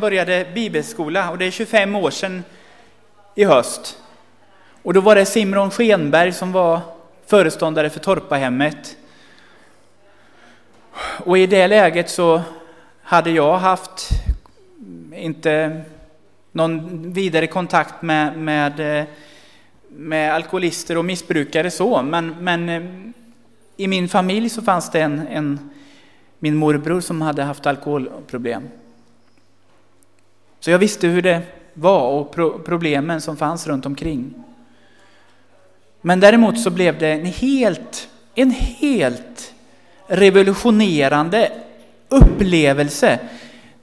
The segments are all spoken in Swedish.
började bibelskola och det är 25 år sedan i höst. Och då var det Simron Schenberg som var föreståndare för Torpahemmet. Och i det läget så hade jag haft inte någon vidare kontakt med, med, med alkoholister och missbrukare så, men, men eh, i min familj så fanns det en, en min morbror som hade haft alkoholproblem. Så jag visste hur det var och pro problemen som fanns runt omkring. Men däremot så blev det en helt, en helt revolutionerande upplevelse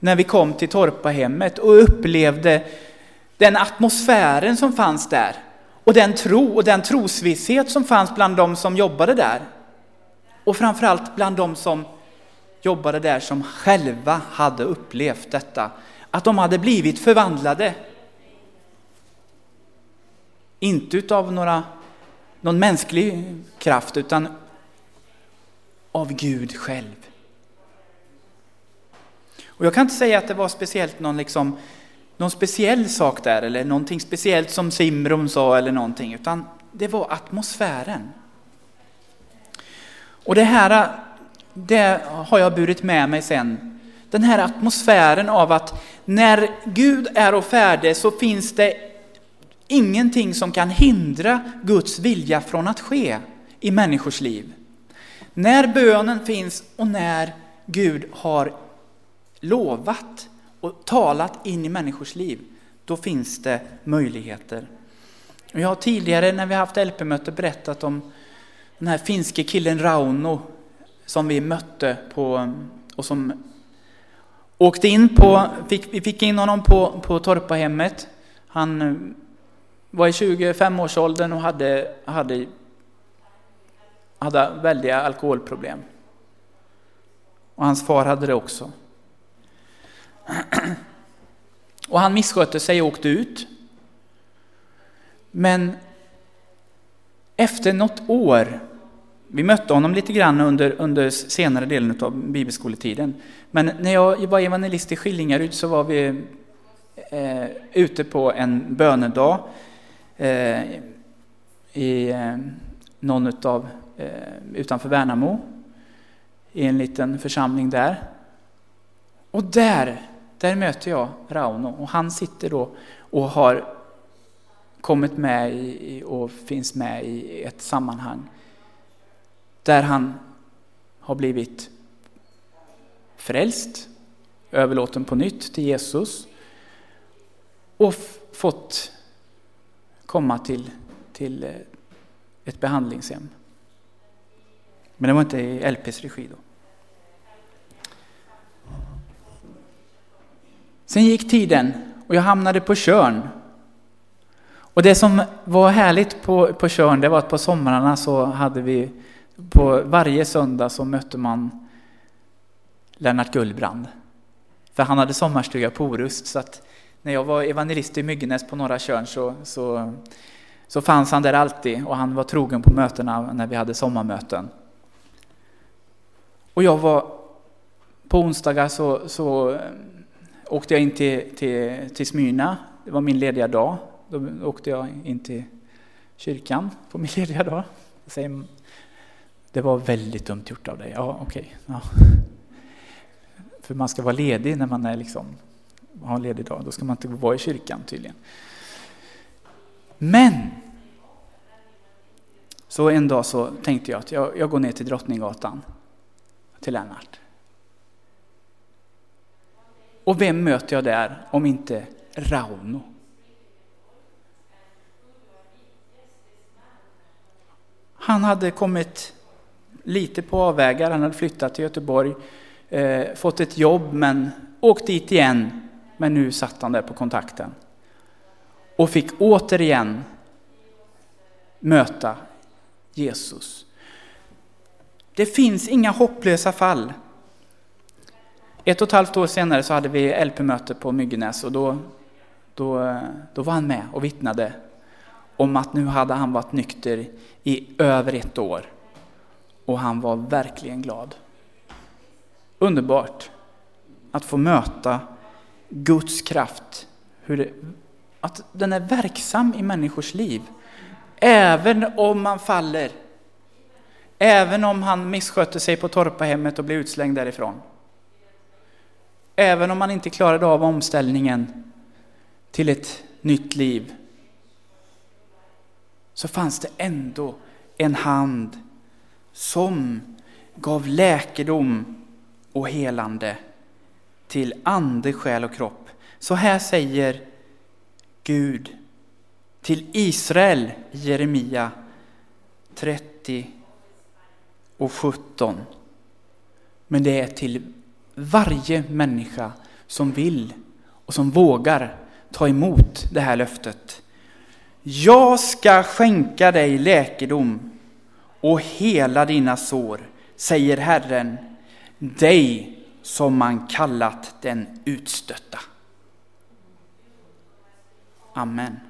när vi kom till Torpahemmet och upplevde den atmosfären som fanns där. Och den tro och den trosvisshet som fanns bland de som jobbade där. Och framförallt bland de som jobbade där som själva hade upplevt detta. Att de hade blivit förvandlade. Inte utav några, någon mänsklig kraft utan av Gud själv. Och jag kan inte säga att det var speciellt någon, liksom, någon speciell sak där eller någonting speciellt som Simron sa eller någonting utan det var atmosfären. Och det här det har jag burit med mig sen. Den här atmosfären av att när Gud är och färdig så finns det ingenting som kan hindra Guds vilja från att ske i människors liv. När bönen finns och när Gud har lovat och talat in i människors liv, då finns det möjligheter. Jag har tidigare när vi haft LP-möte berättat om den här finske killen Rauno som vi mötte på, och som åkte in på, fick, vi fick in honom på, på Torpahemmet. Han eh, var i 25-årsåldern och hade, hade, hade väldiga alkoholproblem. Och hans far hade det också. Och han misskötte sig och åkte ut. Men efter något år vi mötte honom lite grann under, under senare delen av bibelskoletiden. Men när jag var evangelist i Skillingaryd så var vi eh, ute på en bönedag eh, i eh, någon utav, eh, utanför Värnamo, i en liten församling där. Och där, där möter jag Rauno och han sitter då och har kommit med i, och finns med i ett sammanhang där han har blivit frälst, överlåten på nytt till Jesus och fått komma till, till eh, ett behandlingshem. Men det var inte i LPs regi då. Sen gick tiden och jag hamnade på Körn. Och det som var härligt på, på Körn, det var att på somrarna så hade vi på varje söndag så mötte man Lennart Gullbrand. För han hade sommarstuga på Orust så att när jag var evangelist i Myggenäs på Norra Tjörn så, så, så fanns han där alltid och han var trogen på mötena när vi hade sommarmöten. Och jag var på onsdagar så, så eh, åkte jag in till, till, till Smyrna, det var min lediga dag. Då åkte jag in till kyrkan på min lediga dag. Det det var väldigt dumt gjort av dig. Ja, okej. Okay. Ja. För man ska vara ledig när man är liksom, har en ledig dag. Då ska man inte vara i kyrkan tydligen. Men! Så en dag så tänkte jag att jag, jag går ner till Drottninggatan till Lennart. Och vem möter jag där om inte Rauno? Han hade kommit lite på avvägar. Han hade flyttat till Göteborg, eh, fått ett jobb men åkt dit igen. Men nu satt han där på kontakten. Och fick återigen möta Jesus. Det finns inga hopplösa fall. Ett och ett halvt år senare så hade vi LP-möte på Myggenäs och då, då, då var han med och vittnade om att nu hade han varit nykter i över ett år och han var verkligen glad. Underbart att få möta Guds kraft, hur det, att den är verksam i människors liv. Även om man faller. Även om han misskötte sig på torpahemmet och blev utslängd därifrån. Även om man inte klarade av omställningen till ett nytt liv. Så fanns det ändå en hand som gav läkedom och helande till ande, själ och kropp. Så här säger Gud till Israel i Jeremia 30 och 17. Men det är till varje människa som vill och som vågar ta emot det här löftet. Jag ska skänka dig läkedom och hela dina sår, säger Herren, dig som man kallat den utstötta. Amen.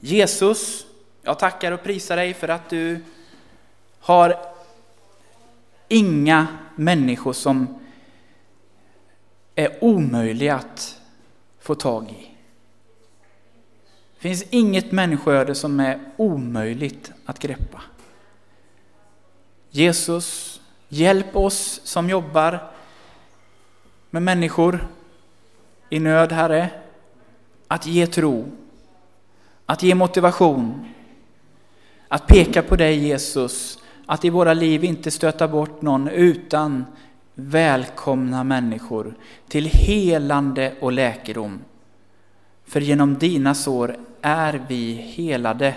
Jesus, jag tackar och prisar dig för att du har inga människor som är omöjliga att få tag i. Det finns inget människoöde som är omöjligt att greppa. Jesus, hjälp oss som jobbar med människor i nöd, Herre, att ge tro, att ge motivation, att peka på dig Jesus, att i våra liv inte stöta bort någon utan välkomna människor till helande och läkedom. För genom dina sår är vi helade.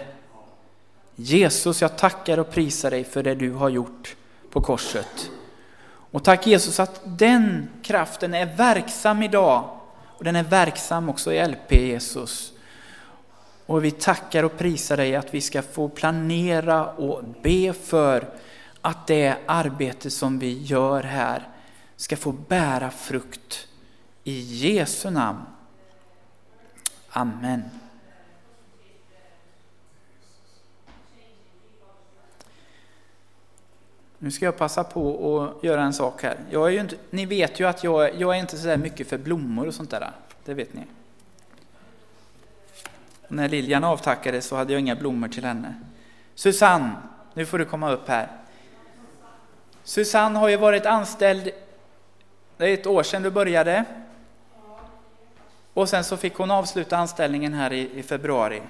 Jesus, jag tackar och prisar dig för det du har gjort på korset. Och tack Jesus att den kraften är verksam idag och den är verksam också i LP Jesus. Och vi tackar och prisar dig att vi ska få planera och be för att det arbete som vi gör här ska få bära frukt. I Jesu namn. Amen. Nu ska jag passa på att göra en sak här. Jag är ju inte, ni vet ju att jag, jag är inte så mycket för blommor och sånt där. Det vet ni. När Lilian avtackade så hade jag inga blommor till henne. Susanne, nu får du komma upp här. Susanne har ju varit anställd, det är ett år sedan du började. Och sen så fick hon avsluta anställningen här i, i februari.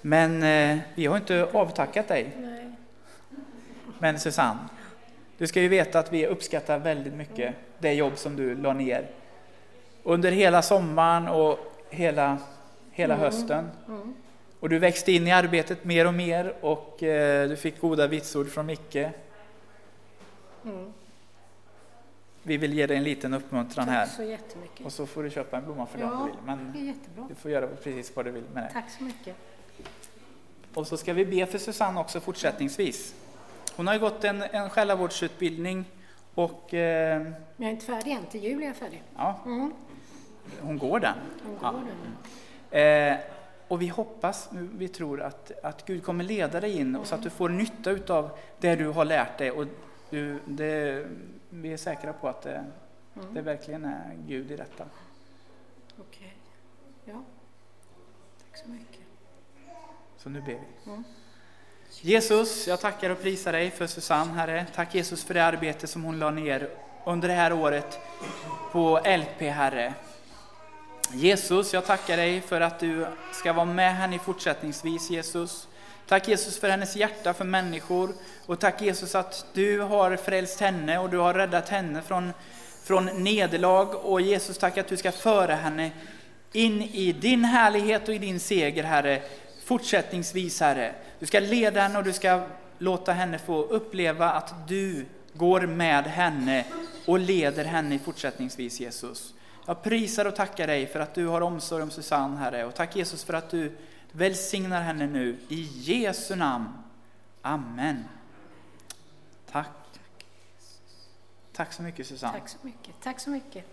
Men eh, vi har inte avtackat dig. Nej. Men Susanne, du ska ju veta att vi uppskattar väldigt mycket det jobb som du la ner. Under hela sommaren och hela, hela Mm. hösten. Mm. Och du växte in i arbetet mer och mer och eh, du fick goda vitsord från Micke. Mm. Vi vill ge dig en liten uppmuntran här. Tack så jättemycket. Och så får du köpa en blomma för det om Ja, du vill. Men det är jättebra. du får göra precis vad du vill med det. Tack så mycket. Och så ska vi be för Susanne också fortsättningsvis. Hon har ju gått en, en själavårdsutbildning och eh, jag är inte färdig än. Till jul är jag färdig. ja, Mm. hon går den. Hon Ja. går den. Eh, och vi hoppas, vi tror att, att Gud kommer leda dig in och så att du får nytta utav det du har lärt dig. Och du, det, vi är säkra på att det, Mm. det verkligen är Gud i detta. Okej. Ja. Tack så mycket. Så nu ber vi. Mm. Jesus, jag tackar och prisar dig för Susanne, Herre. Tack Jesus för det arbete som hon la ner under det här året på LP, Herre. Jesus, jag tackar dig för att du ska vara med henne fortsättningsvis, Jesus. Tack Jesus för hennes hjärta för människor och tack Jesus att du har frälst henne och du har räddat henne från, från nederlag och Jesus tack att du ska föra henne in i din härlighet och i din seger Herre, fortsättningsvis Herre. Du ska leda henne och du ska låta henne få uppleva att du går med henne och leder henne fortsättningsvis Jesus. Jag prisar och tackar dig för att du har omsorg om Susanne Herre och tack Jesus för att du välsignar henne nu i Jesu namn. Amen. Tack. Tack så mycket Susanne. Tack så mycket. Tack så mycket.